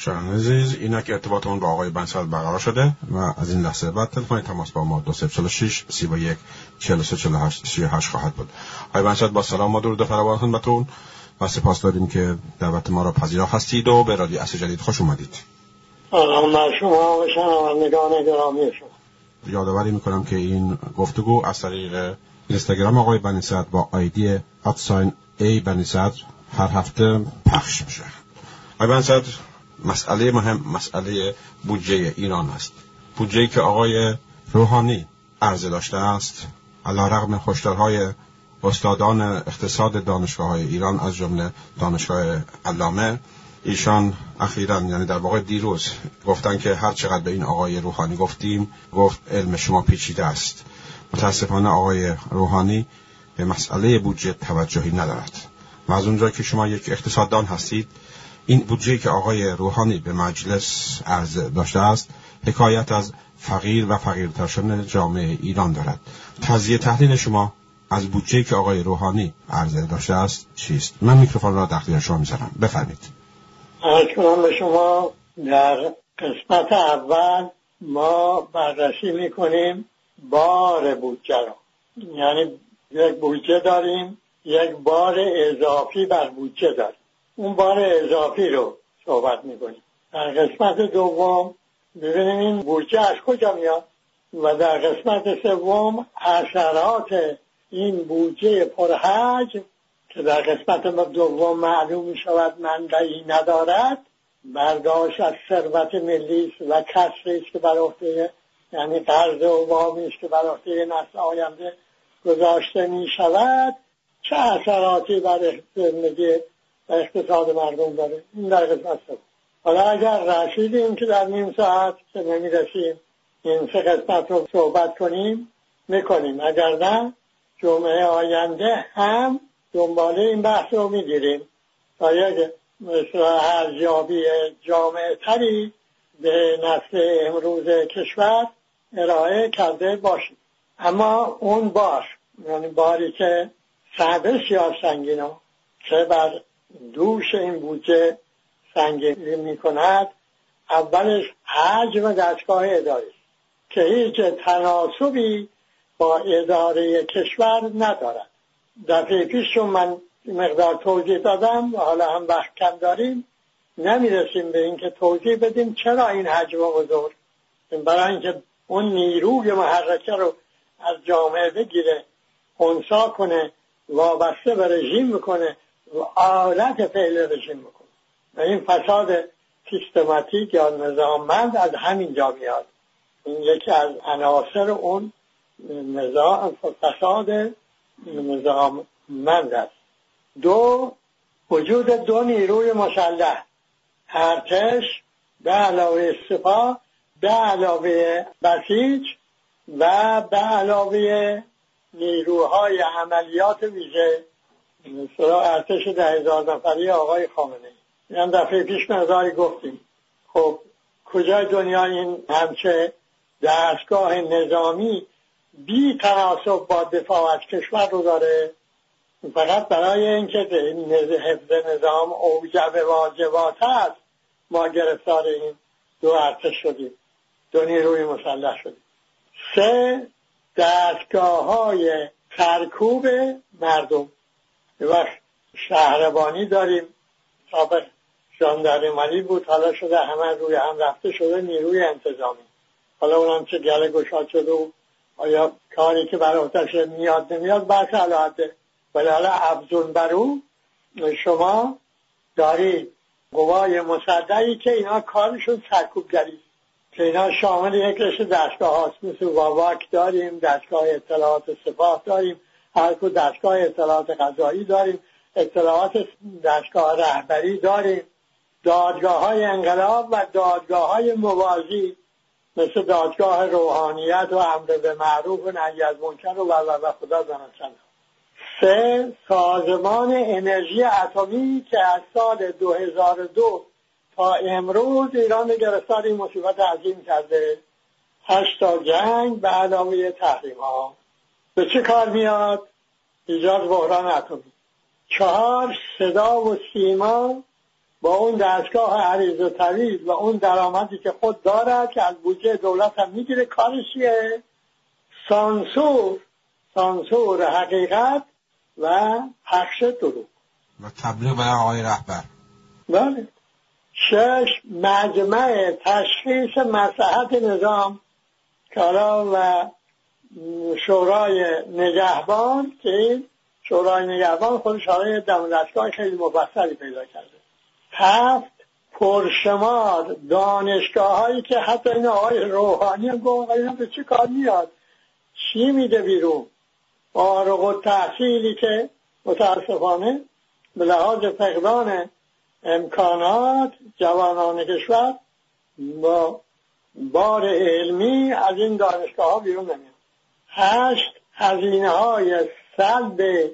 شنان عزیز اینا که ارتباطمون با آقای بنسل برقرار شده و از این لحظه بعد تلفن تماس با ما 2046 31 43 48 38 خواهد بود. آقای بنسل با سلام و درود فراوان خدمتتون و سپاس داریم که دعوت ما را پذیرا هستید و به رادیو اصل جدید خوش اومدید. سلام شما و شنوندگان گرامی شما. یادآوری می‌کنم که این گفتگو از طریق اینستاگرام آقای بنی با آیدی ادساین ای بنی هر هفته پخش میشه. آقای بنی مسئله مهم مسئله بودجه ایران است. بودجه که آقای روحانی عرضه داشته است علا رغم خوشترهای استادان اقتصاد دانشگاه های ایران از جمله دانشگاه علامه. ایشان اخیرا یعنی در واقع دیروز گفتن که هر چقدر به این آقای روحانی گفتیم گفت علم شما پیچیده است. متاسفانه آقای روحانی به مسئله بودجه توجهی ندارد. و از اونجا که شما یک اقتصاددان هستید این بودجه که آقای روحانی به مجلس عرض داشته است حکایت از فقیر و فقیرتر شدن جامعه ایران دارد. تزیه تحلیل شما از بودجه که آقای روحانی عرضه داشته است چیست؟ من میکروفون را در شما می‌ذارم. بفرمید کنم به شما در قسمت اول ما بررسی می‌کنیم بار بودجه را. یعنی یک بودجه داریم یک بار اضافی بر بودجه داریم. اون بار اضافی رو صحبت می‌کنیم. در قسمت دوم ببینیم این بودجه از کجا میاد و در قسمت سوم اثرات این بودجه پرحجم که در قسمت دوم معلوم می شود منبعی ندارد برداشت از ثروت ملی و کسری است که بر عهده یعنی قرض و وامی است که بر عهده نسل آینده گذاشته می شود چه اثراتی بر زندگی و اقتصاد مردم داره این در قسمت حالا اگر رسیدیم که در نیم ساعت که نمی این سه قسمت رو صحبت کنیم می‌کنیم. اگر نه جمعه آینده هم دنباله این بحث رو می‌گیریم. تا یک مثل ارزیابی جامعه تری به نسل امروز کشور ارائه کرده باشیم. اما اون بار یعنی باری که سعده سیاه سنگین که بر دوش این بودجه سنگین می کند اولش حجم دستگاه اداری که هیچ تناسبی با اداره کشور ندارد. دفعه پیش چون من مقدار توضیح دادم و حالا هم وقت کم داریم. نمی‌رسیم به اینکه توضیح بدیم چرا این حجم بزرگ برای اینکه اون نیروی محرکه رو از جامعه بگیره خونسا کنه وابسته به رژیم بکنه. و آلت فعل رژیم بکنه و این فساد سیستماتیک یا نظاممند از همین جا میاد. این یکی از عناصر اون نظام فساد نظاممند است. دو وجود دو نیروی مسلح. ارتش به علاوه سپاه به علاوه بسیج و به علاوه نیروهای عملیات ویژه. مثلا ارتش ده هزار نفری آقای خامنه ای هم دفعه پیش مقداری گفتیم. خب کجای دنیا این همچه دستگاه نظامی بی تناسب با دفاع از کشور رو داره؟ فقط برای اینکه حفظ نظام اوجب واجبات هست ما گرفتار این دو ارتش شدیم. دو نیروی مسلح شدیم. سه دستگاه های سرکوب مردم. وقت شهربانی داریم. سابق ژاندارمری بود. حالا شده همه روی هم رفته شده نیروی انتظامی. حالا اونم چه گله گشاد شده و آیا کاری که برای میاد نمیاد بحث علاحته ولی حالا افزون بر او شما دارید قوای مصدقی که اینا کارشون سرکوبگری که اینا شامل یک رشته دستگاه هاست. مثل واواک داریم دستگاه اطلاعات سپاه داریم. هر دستگاه اطلاعات غذایی داریم اطلاعات دستگاه رهبری داریم. دادگاه های انقلاب و دادگاه های موازی مثل دادگاه روحانیت و امر به معروف و نهی از منکر و و خدا دانستن سه سازمان انرژی اتمی که از سال 2002 تا امروز ایران گرفتار این مصیبت عظیم کرده. هشتا جنگ به علاوه تحریم ها به چه کار میاد؟ ایجاد بحران اتمی. چهار صدا و سیما با اون دستگاه عریض و طویل و اون درآمدی که خود دارد که از بودجه دولت هم می‌گیره کارش چیه؟ سانسور. سانسور حقیقت و پخش دروغ. و تبلیغ برای آقای رهبر. بله. شش مجمع تشخیص مساحت نظام کارا و شورای نگهبان که شورای نگهبان خود شورای دستگاه خیلی مفصلی پیدا کرده. هفت پرشمار دانشگاه هایی که حتی این آقای روحانی هم گفت اینا به چه کار میاد؟ چی میده بیرون؟ آرق و تحصیلی که متاسفانه به لحاظ فقدان امکانات جوانان کشور با بار علمی از این دانشگاه ها بیرون نمیاد. هشت هزینه های سلب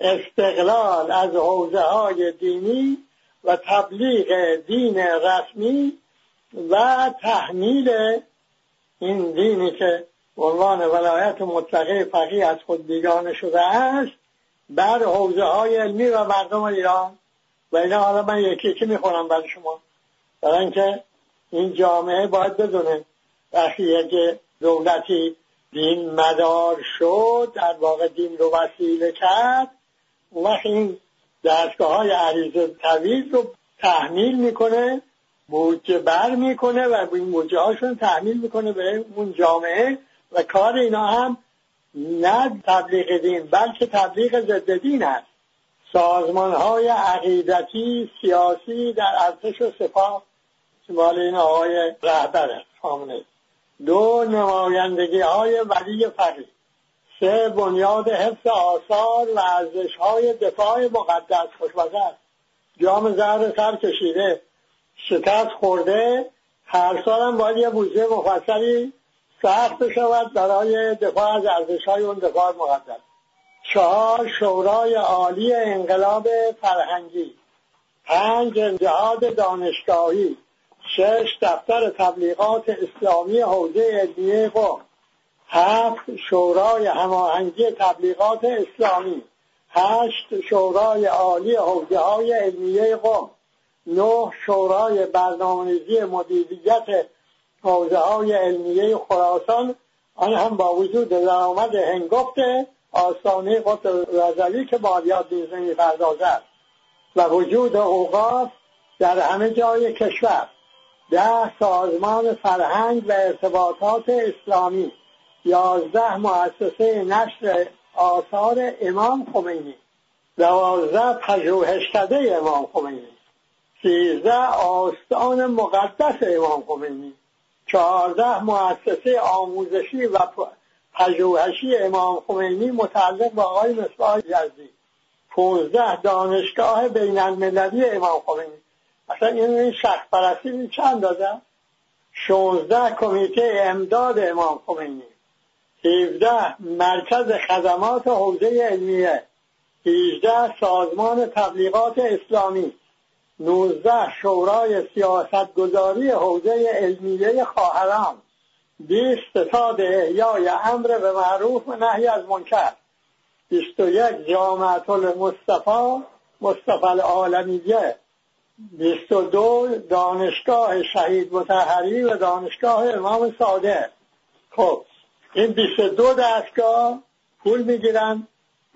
استقلال از حوزه های دینی و تبلیغ دین رسمی و تحمیل این دینی که عنوان ولایت مطلقه فقیه از خود بیگانه شده است بر حوزه های علمی و مردم ایران. و اینا حالا من یکی یکی می‌خونم برای شما. برای اینکه این جامعه باید بدونه وقتی یک دولتی دین مدار شد در واقع دین رو وسیله کرد اون این دستگاه های عریض طویل رو تحمیل می‌کنه بودجه بر می‌کنه و این بودجه هاشون تحمیل می‌کنه به اون جامعه و کار اینا هم نه تبلیغ دین بلکه تبلیغ ضد دین است. سازمان های عقیدتی سیاسی در ارتش و سپاه مال این آقای رهبر خامنه دو نمایندگی های ولی فقیه سه بنیاد حفظ آثار و ارزش های دفاع مقدس. است. جام زهر سر کشیده. شکست خورده. هر سال هم باید یه بودجه مفصلی سخت شود برای دفاع از ارزش های اون دفاع مقدس. چهار شورای عالی انقلاب فرهنگی. پنج جهاد دانشگاهی. شش دفتر تبلیغات اسلامی حوزه علمیه قوم هفت شورای هماهنگی تبلیغات اسلامی. هشت شورای عالی حوزه های علمیه قوم. نه شورای برنامه‌ریزی مدیریت حوزه های علمیه خراسان. آن هم با وجود درآمد هنگفت آستانه قطب رضوی که مالیات نیز نمی‌پردازد و وجود اوقاف در همه جای کشور. ده سازمان فرهنگ و ارتباطات اسلامی. یازده مؤسسه نشر آثار امام خمینی. دوازده پژوهشکده امام خمینی. سیزده آستان مقدس امام خمینی. چهارده مؤسسه آموزشی و پژوهشی امام خمینی متعلق به آقای مصباح یزدی. پونزده دانشگاه بین المللی امام خمینی. اصلا این شخص پرستی چند داده شونزده کمیته امداد امام خمینی 17 مرکز خدمات حوزه علمیه 18 سازمان تبلیغات اسلامی 19 شورای سیاستگذاری حوزه علمیه خواهران 20 ستاد احیای امر به معروف و نهی از منکر 21 جامعت المصطفى مصطفى العالمیه 22 دانشگاه شهید متحری و دانشگاه امام صادق. خب این 22 دستگاه پول می‌گیرن.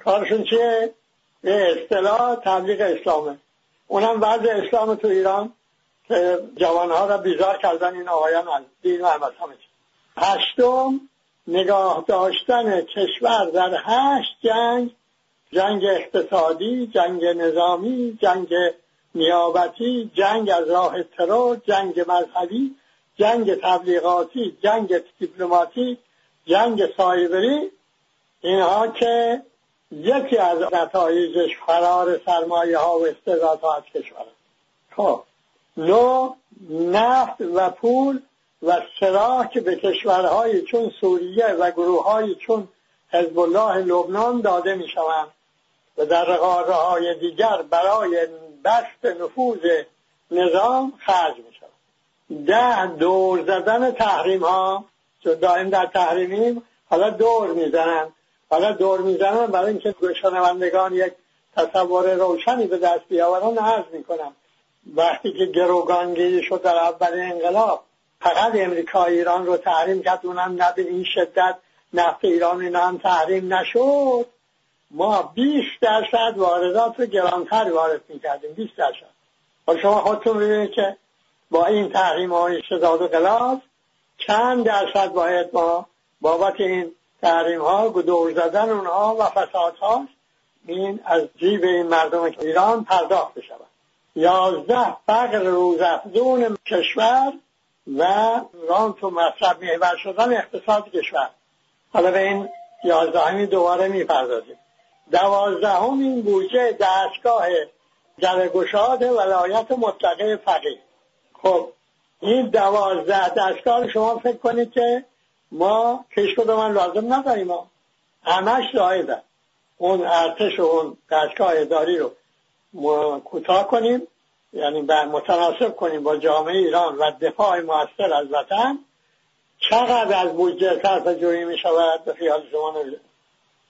کارشون چیه؟ به اصطلاح تبلیغ اسلامه. اونم وضع اسلام تو ایران که جوانها را بیزار کردن این آقایان از دین و هشتم نگاه داشتن کشور در هشت جنگ. جنگ اقتصادی جنگ نظامی جنگ نیابتی جنگ از راه ترور جنگ مذهبی جنگ تبلیغاتی جنگ دیپلماتی جنگ سایبری. اینها که یکی از نتایجش فرار سرمایه ها و استعدادها از کشور خب نو نفت و پول و سراح به کشورهای چون سوریه و گروه چون حزب الله لبنان داده می شوند و در قاره های دیگر برای بست نفوذ نظام خرج می شوند ده دور زدن تحریم ها چون دائم در تحریمیم حالا دور می‌زنن. حالا دور می‌زنن برای اینکه شنوندگان یک تصور روشنی به دست بیاورن عرض می‌کنم وقتی که گروگانگیری شد در اول انقلاب فقط امریکا ایران رو تحریم کرد اونم نه به این شدت نفت ایران اینا هم تحریم نشد. ما 20 درصد واردات رو گرانتر وارد می‌کردیم 20 درصد. و شما خودتون ببینید که با این تحریم های شداد و قلاز چند درصد باید ما بابت این تحریم ها دور زدن اونها و فساد ها این از جیب این مردم ایران پرداخت بشود. یازده فقر روزافزون کشور و رانت و مصرف محور شدن اقتصاد کشور. حالا به این یازدهمی دوباره می‌پردازیم. دوازدهم این بودجه دستگاه جلگشاد ولایت مطلقه فقیه. خب این دوازده دستگاه شما فکر کنید که ما کشک من لازم نداریم. ما همش زایده اون ارتش و اون دستگاه اداری رو کوتاه کنیم یعنی متناسب کنیم با جامعه ایران و دفاع موثر از وطن. چقدر از بودجه صرف جویی می شود به خیال شما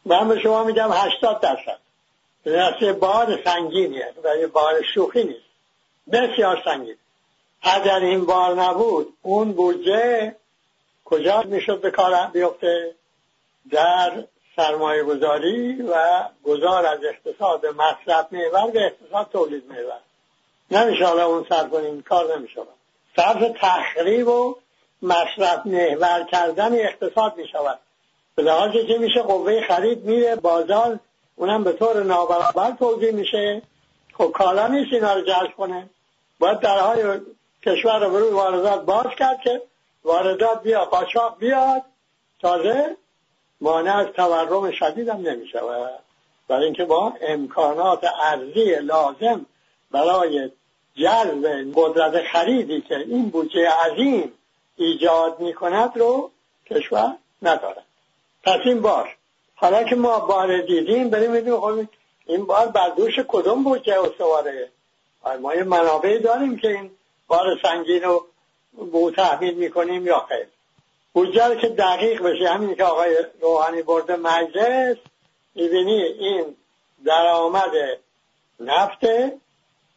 من به شما میگم هشتاد درصد. یه بار سنگینیه و بار شوخی نیست. بسیار سنگین. اگر این بار نبود اون بودجه کجا می‌شد به کار بیفته؟ در سرمایه گذاری و گذار از اقتصاد مصرف میور به اقتصاد تولید میور نمیشه حالا اون سر کنیم کار نمیشه صرف تخریب و مصرف محور کردن اقتصاد می‌شود. به لحاظی که میشه قوه خرید میره بازار اونم به طور نابرابر توضیح میشه. خب کالا نیست اینا رو جلب کنه. باید درهای کشور رو واردات باز کرد که واردات بیا قاچاق بیاد. تازه مانع از تورم شدید هم نمی شود برای اینکه با امکانات ارزی لازم برای جلب قدرت خریدی که این بودجه عظیم ایجاد می کند رو کشور ندارد. پس این بار. حالا که ما بار دیدیم بریم می‌دونیم خب این بار بر دوش کدوم بودجه استواره ما یه منابعی داریم که این بار سنگین رو به او تحمیل می‌کنیم یا خیر. بودجه که دقیق بشه همین که آقای روحانی برده مجلس می‌بینی این درآمد نفته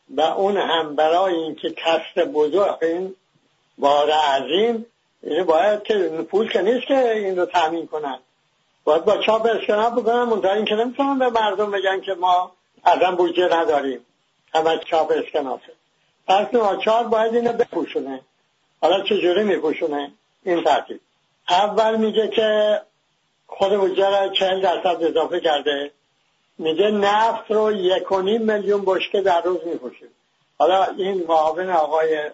و اون هم برای اینکه کسب بزرگ این بار عظیم این باید که پول که نیست که این رو تامین کنن. باید با چاپ اسکناس بکنن منتها این که نمی‌تونن به مردم بگن که ما اصلا بودجه نداریم. همه چاپ اسکناسه پس ناچار باید اینو بپوشونه. حالا چجوری میپوشونه؟ این ترتیب. اول میگه که خود بودجه را چهل درصد اضافه کرده. میگه نفت رو یک و نیم میلیون بشکه در روز میپوشیم حالا این معاون آقای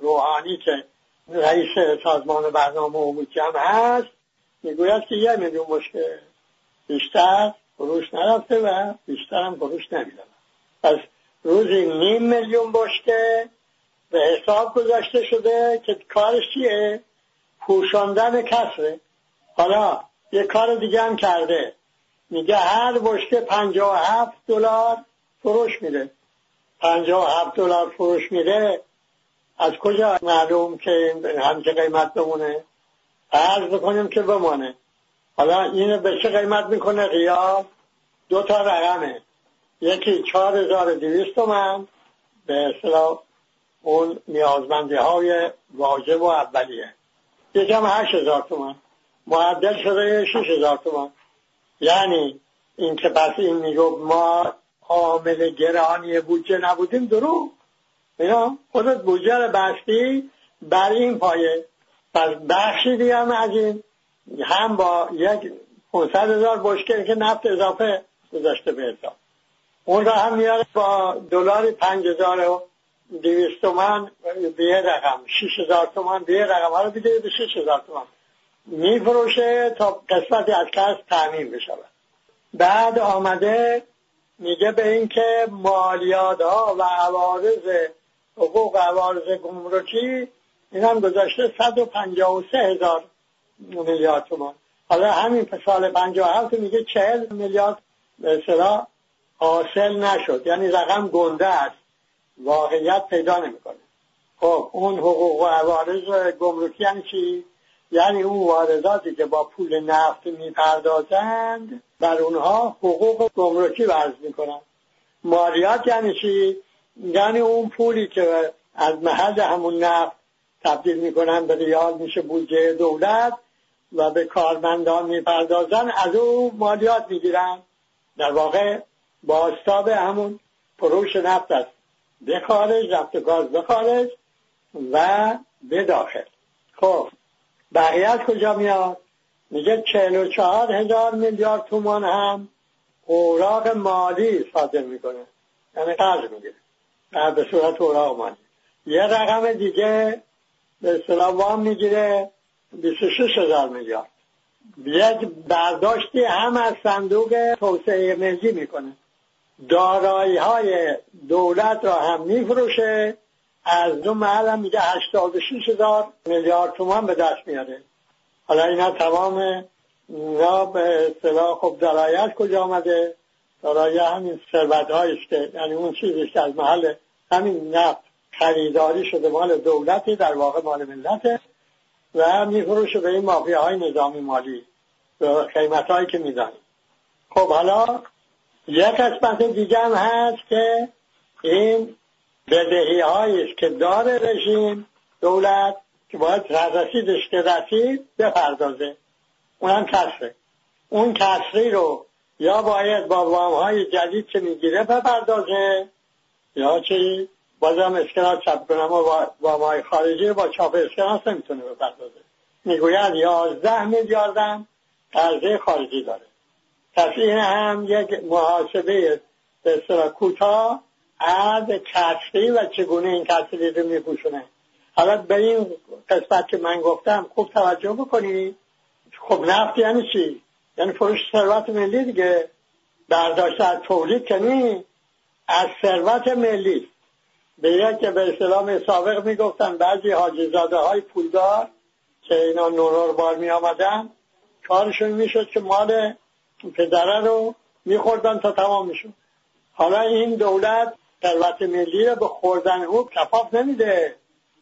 روحانی که رئیس سازمان برنامه عمومی هم هست می‌گوید که یه میلیون بشکه بیشتر فروش نرفته و بیشتر هم فروش نمیدن پس روزی نیم میلیون بشکه به حساب گذاشته شده که کارش چیه؟ پوشاندن کسره. حالا یه کار دیگه هم کرده. میگه هر بشکه پنجاه و هفت دلار فروش میده. پنجاه و هفت دلار فروش میده. از کجا معلوم که همچه قیمت بمونه؟ عرض بکنیم که بمانه. حالا اینو به چه قیمت می‌کنه؟ ریال دو تا رقمه. یکی چهار هزار دویست تومن به اصطلاح اون نیازمندی های واجب و اولیه. یکم هشت هزار تومن معدل شده شش هزار تومن یعنی این که پس این میگو ما عامل گرانی بودجه نبودیم درو اینا خودت بودجه رو بستی بر این پایه. پس بخشی دیگه هم از این هم با یک 500 هزار بشکه که نفت اضافه گذاشته به حساب. اون را هم میاره با دلار پنج هزار و دویست تومن به یه رقم شیش هزار تومن به یه رقم. حالا بیده به شیش هزار تومن میفروشه تا قسمتی از کس تعمین بشود. بعد آمده میگه به اینکه مالیات ها و عوارض حقوق عوارض گمرکی این هم گذاشته 153 هزار میلیارد تومان. حالا همین سال 57 میگه 40 میلیارد به اصطلاح حاصل نشد. یعنی رقم گنده است. واقعیت پیدا نمی‌کنه. خب اون حقوق و عوارض گمرکی یعنی چی؟ یعنی اون وارداتی که با پول نفت می‌پردازند بر اونها حقوق گمرکی ورز می‌کنن مالیات یعنی چی؟ یعنی اون پولی که از محل همون نفت تبدیل می‌کنن به ریال میشه بودجه دولت و به کارمندان می‌پردازن. از او مالیات می‌گیرن. در واقع باستاب همون فروش نفت است. به خارج نفت گاز به خارج و به داخل. خب بقیه کجا میاد؟ میگه چهل و چهار هزار میلیارد تومان هم اوراق مالی صادر می‌کنه. یعنی قرض می‌گیره. به صورت اوراق مالی. یه رقم دیگه به اصطلاح وام می‌گیره 26 هزار میلیارد. یک برداشتی هم از صندوق توسعه ملی می‌کنه. دارایی های دولت را هم میفروشه. از دو محل هم میگه 86 هزار میلیارد تومان به دست میاره. حالا اینا تمام اینا به اصطلاح خب درایت کجا آمده؟ دارایی همین ثروت است که یعنی اون چیزی که از محل همین نفت خریداری شده مال دولتی در واقع مال ملته و میفروشه به این مافیه های نظامی مالی به قیمت هایی که می‌دانیم خب حالا یک قسمت دیگه هم هست که این بدهی است که داره رژیم دولت که باید رسیدش که رسید بپردازه. اونم کسره. اون کسری رو یا باید با وام های جدید که می‌گیره بپردازه یا چی بازم اسکناس چپ کنم و وام های خارجی با چاپ اسکناس نمی‌تونه بپردازه می‌گوید یازده میلیاردم قرضه خارجی داره. پس این هم یک محاسبه به کوتاه از کسری و چگونه این کسری رو میپوشونه. حالا به این قسمت که من گفتم خوب توجه بکنید خب نفت یعنی چی؟ یعنی فروش ثروت ملی دیگه. برداشت از تولید کنی از ثروت ملی. به که به اسلام سابق می‌گفتن بعضی حاجزاده های پولدار که اینا نورور بار می آمدن کارشون می‌شد که مال پدره رو میخوردن تا تمام می‌شد. حالا این دولت ثروت ملی رو به خوردن او کفاف نمیده.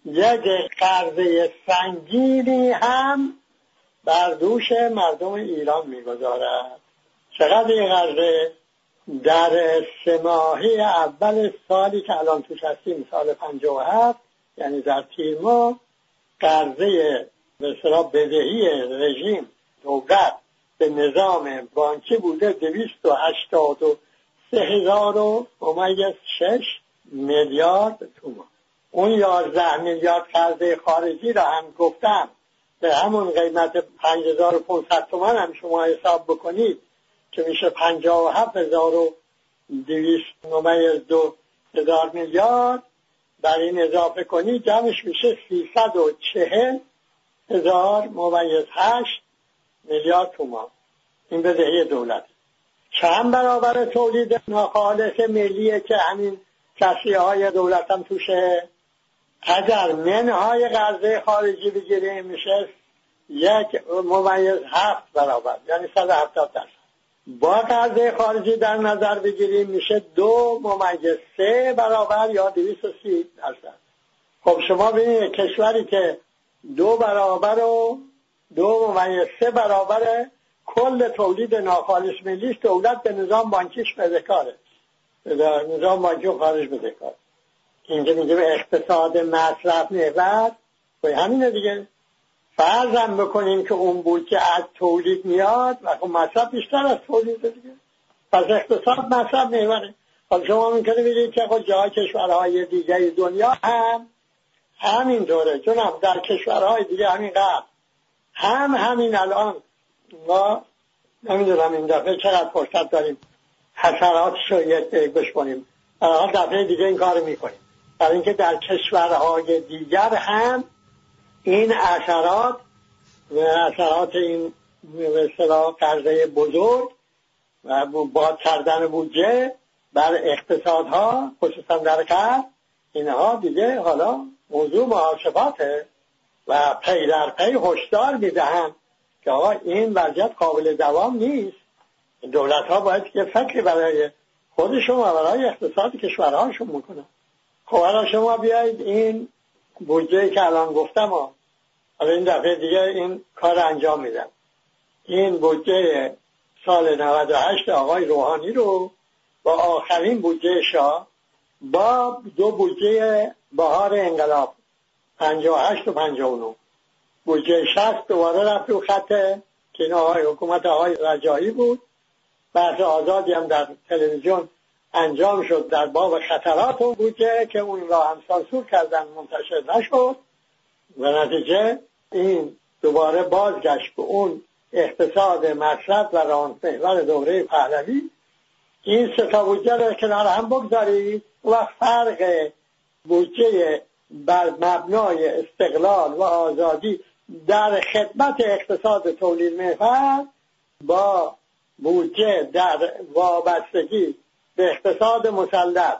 یک قرضه سنگینی هم بر دوش مردم ایران می‌گذارد. چقدر این قرضه؟ در سه اول سالی که الان توش هستیم سال هفت یعنی در تیر ماه قرضه به بدهی رژیم دولت به نظام بانکی بوده دویست و هشتاد و سه هزار و شش میلیارد تومان. اون یازده میلیارد قرضه خارجی را هم گفتم به همون قیمت پنج هزار و پونصد تومن هم شما حساب بکنید. که میشه پنجاه و هفت هزار و دویست ممیز دو هزار میلیارد. بر این اضافه کنید جمعش میشه سیصد و چهل هزار ممیز هشت میلیارد تومان. این بدهی دولت. چند برابر تولید ناخالص ملیه که همین کسیه های دولت هم توشه؟ اگر منهای قرضه خارجی بگیریم میشه یک ممیز هفت برابر یعنی صد هفتاد درصد. با قرضه خارجی در نظر بگیریم میشه دو ممیز سه برابر یا دویست و سی. درصد خب شما ببینید کشوری که دو برابر و دو ممیز سه برابر کل تولید ناخالص ملیش دولت به نظام بانکیش بدهکاره نظام بانکی خارج بدهکاره اینجا میگه اقتصاد مصرف محور و همینه دیگه. فرضم بکنیم که اون بود که از تولید میاد و خب مصرف بیشتر از تولید دیگه. پس اقتصاد مصرف محوره حالا شما می‌کنه بگید که خب جای کشورهای دیگه دنیا هم همینطوره. چون در کشورهای دیگه همین قبل. هم همین الان ما نمی‌دونم این دفعه چقدر فرصت داریم حسراتش رو یک بشکنیم برای دفعه دیگه این کار می‌کنیم. برای اینکه در کشورهای دیگر هم این اثرات و اثرات این مثلا قرضه بزرگ و باد کردن بودجه بر اقتصادها خصوصا در قرض اینها دیگه حالا موضوع محاسباته و پی در پی هشدار می‌دهند که آقا این وضعیت قابل دوام نیست. دولت ها باید که فکری برای خودشون و برای اقتصاد کشورهاشون می‌کنن خب حالا شما بیایید این بودجه که الان گفتم ها حالا این دفعه دیگه این کار انجام میدم. این بودجه سال 98 آقای روحانی رو با آخرین بودجه شاه با دو بودجه بهار انقلاب 58 و 59 بودجه 60 دوباره رفت رو خط که این آقای حکومت آقای رجایی بود. بحث آزادی هم در تلویزیون انجام شد در باب خطرات اون بودجه که اون را هم سانسور کردن منتشر نشد. و نتیجه این دوباره بازگشت به اون اقتصاد مصرف و رانمحور دوره پهلوی. این سه تا بودجه رو کنار هم بگذارید. و فرق بودجه بر مبنای استقلال و آزادی در خدمت اقتصاد تولید محور با بودجه در وابستگی به اقتصاد مسلط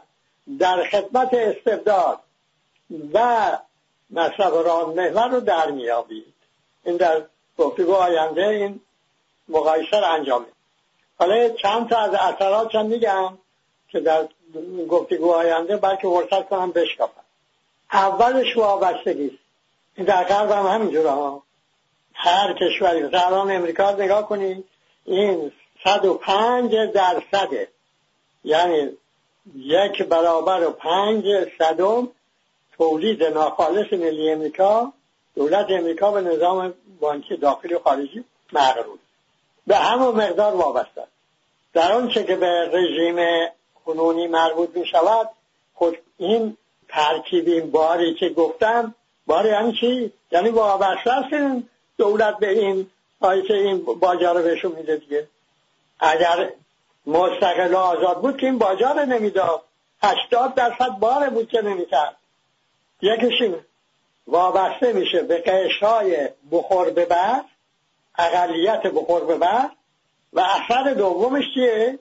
در خدمت استبداد و مصرف ران محور رو در میابید این در گفتگو آینده این مقایسه رو انجام حالا چند تا از اثرات میگم که در گفتگو آینده بلکه ورسط کنم بشکافم. اولش وابستگی است. این در غرب هم همینجوره ها. هر کشوری الان امریکا نگاه کنید این 105 درصده یعنی یک برابر و پنج صدم تولید ناخالص ملی امریکا دولت امریکا به نظام بانکی داخلی و خارجی مغرور به همون مقدار وابسته. در آنچه که به رژیم کنونی مربوط می شود خود این ترکیب این باری که گفتم باری یعنی چی؟ یعنی وابسته است دولت به این که این باجا رو بهشون میده دیگه. اگر مستقل آزاد بود که این باجار نمی‌داد. هشتاد درصد بار بود که نمی‌کرد. یکیش وابسته میشه به قشرهای بخور ببر اقلیت بخور ببر و اثر دومش چیه؟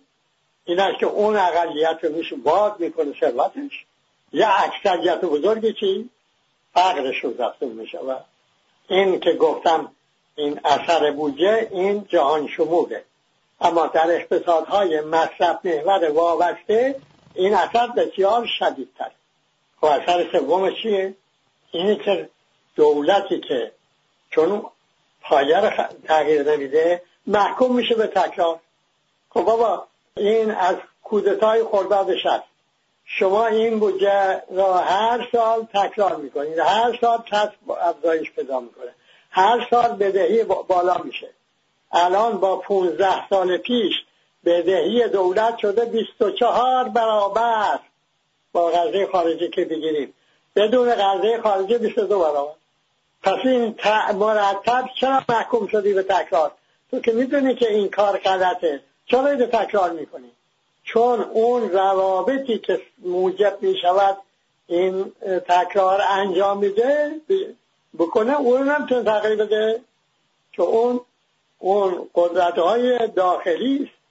این است که اون اقلیت رو میشه باد می‌کنه ثروتش. یا اکثریت بزرگی چی؟ فقرش رو میشه. و این که گفتم این اثر بودجه این جهان شموله. اما در اقتصادهای مصرف محور وابسته این اثر بسیار شدیدتر. خب اثر سوم چیه؟ اینه که دولتی که چون پایه رو تغییر نمیده محکوم میشه به تکرار خب بابا این از کودتای خرداد شست شما این بودجه را هر سال تکرار می‌کنید. هر سال کسب افزایش پیدا می‌کنه. هر سال بدهی بالا میشه. الان با 15 سال پیش بدهی دولت شده 24 برابر با غزه خارجی که بگیریم. بدون غزه خارجی 22 برابر. پس این مرتب چرا محکوم شدی به تکرار؟ تو که می‌دونی که این کار غلطه. چرا اینو تکرار می‌کنی؟ چون اون روابطی که موجب می‌شود این تکرار انجام میده بکنه اون هم تغییر بده. که اون اون قدرت های داخلی است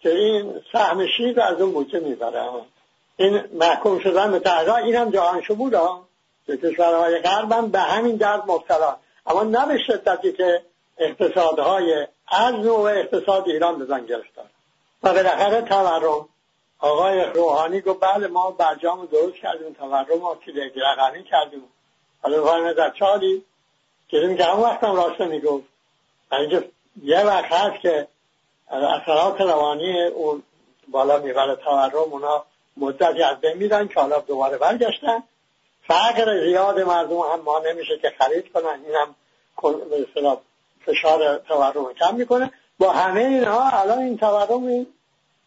که این سهم شیر از اون بوچه می‌بره این محکوم شدن به تغییر این هم جهان شمول ها که کشورهای غرب هم به همین درد مبتلا. اما نه به شدتی که اقتصادهای از نوع اقتصاد ایران بزن گرفتار. و بالاخره تورم. آقای روحانی گفت بله ما برجام درست کردیم تورم ما رقمی کردیم. حالا بفرمه در چالی؟ که که همون وقت هم راست می‌گفت. اینجا یه وقت هست که اثرات روانی اون بالا می‌بره تورم اونا مدتی از بین میدن که حالا دوباره برگشتن. فقر زیاد مردم هم ما نمیشه که خرید کنن. این هم فشار تورم کم می‌کنه. با همه اینها الان این تورم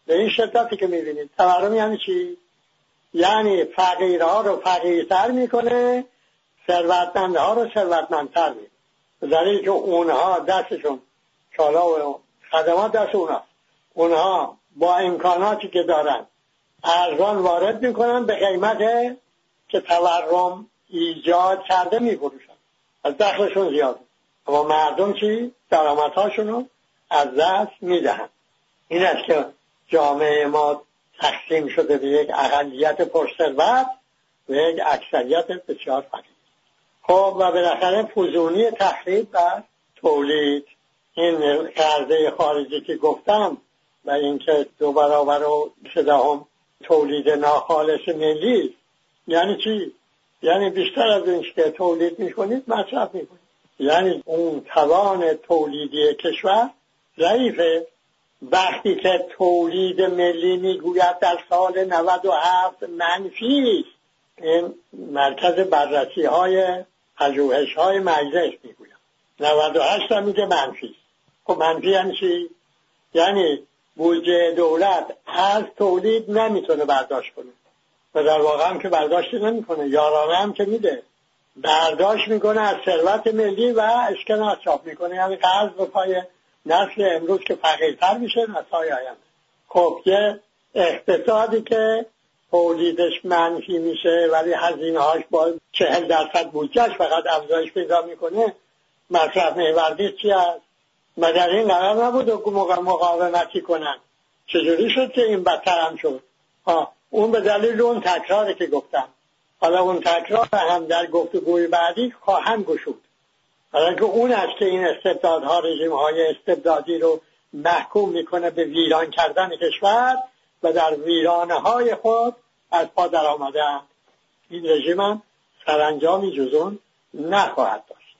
به این شدتی که می‌بینید. تورم یعنی چی؟ یعنی فقیرها رو فقیرتر می‌کنه ثروتمنده ها رو ثروتمندتر می‌کنه. در که اونها دستشون کالا و خدمات دست اونها اونها با امکاناتی که دارن ارزان وارد می‌کنن به قیمت که تورم ایجاد کرده میفروشن. از دخلشون زیاده اما مردم چی؟ درآمدهاشون از دست می‌دهن. این است که جامعه ما تقسیم شده به یک اقلیت پرثروت و یک اکثریت بسیار فقیر. خب و بالاخره فزونی تخریب بر تولید. این قرضه خارجی که گفتم و اینکه دو برابر و هم تولید ناخالص ملی یعنی چی؟ یعنی بیشتر از این که تولید می‌کنید مصرف می‌کنید. یعنی اون توان تولیدی کشور ضعیفه. وقتی که تولید ملی می‌گوید در سال 97 منفی این مرکز بررسی های پژوهش های مجلس می‌گوید 98 هم میگه منفی. خب منفی یعنی چی؟ یعنی بودجه دولت از تولید نمی‌تونه برداشت کنه. و در واقع هم که برداشت نمی‌کنه. یارانه هم که میده. برداشت می‌کنه از ثروت ملی و اسکناس چاپ می‌کنه. یعنی قرض به پای نسل امروز که فقیرتر میشه نسای آینده. خب یه اقتصادی که تولیدش منفی میشه ولی هزینه هاش با چهل درصد بودجهش فقط افزایش پیدا می‌کنه مصرف محوردی چی هست؟ مگر این قرار نبود مقاومتی کنن؟ چجوری شد که این بدتر هم شد؟ ها اون به دلیل اون تکراره که گفتم. حالا اون تکرار هم در گفتگوی بعدی خواهم گشود. حالا که اون است که این استبدادها رژیم های استبدادی رو محکوم می‌کنه به ویران کردن کشور و در ویرانه های خود از پا در آمدن این رژیم هم سرانجامی جزون نخواهد داشت.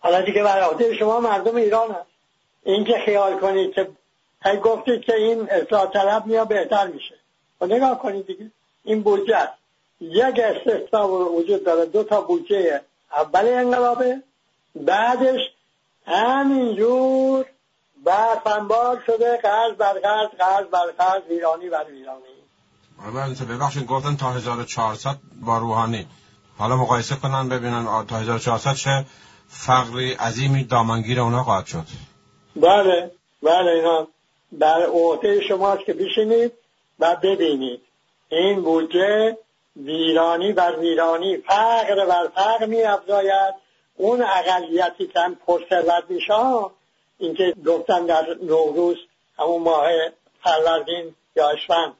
حالا دیگه بر شما مردم ایران هست اینکه خیال کنید که هی گفتید که این اصلاح طلب میاد بهتر میشه. و خب نگاه کنید دیگه. این بودجه است. یک استثنا وجود داره. دو تا بودجه اول انقلابه. بعدش همینجور بعد فنبار شده. قرض بر قرض قرض بر قرض ویرانی بر ویرانی. آره، ببخشید گفتن تا 1400 با روحانی. حالا مقایسه کنن ببینن تا 1400 چه فقری عظیمی دامنگیر اونا خواهد شد. بله بله اینا. در عهده شماست که بشینید و ببینید. این بودجه ویرانی بر ویرانی فقر بر فقر می افزاید. اون اقلیتی که هم پرثروت میشه اینکه گفتن در نوروز همون ماه فروردین یا اسفند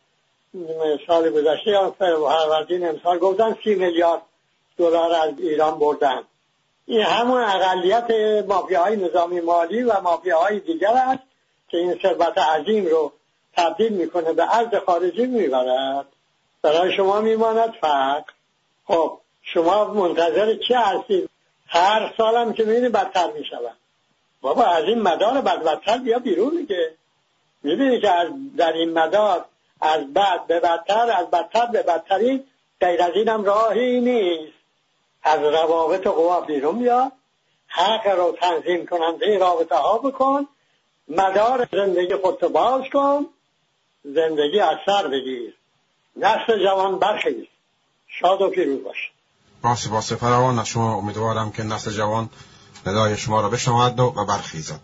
سال گذشته یا فروردین امسال گفتن سی میلیارد دلار از ایران بردن. این همون اقلیت مافیاهای نظامی مالی و مافیاهای دیگر است که این ثروت عظیم رو تبدیل می‌کنه به ارز خارجی می‌برد. برای شما میماند فقر خب شما منتظر چه هستید؟ هر سالم که می‌بینی بدتر می‌شود. بابا از این مدار بد بدتر بیا بیرون دیگه. می‌بینی که از در این مدار از بد به بدتر از بدتر به بدتری غیر از اینم راهی نیست. از روابط قوا بیرون بیا حق رو تنظیم کننده رابطه ها بکن. مدار زندگی خودتو باز کن. زندگی از سر بگیر. نسل جوان برخیز. شاد و پیروز باش. با سپاس فراوان. از شما امیدوارم که نسل جوان ندای شما را بشنود و برخیزد.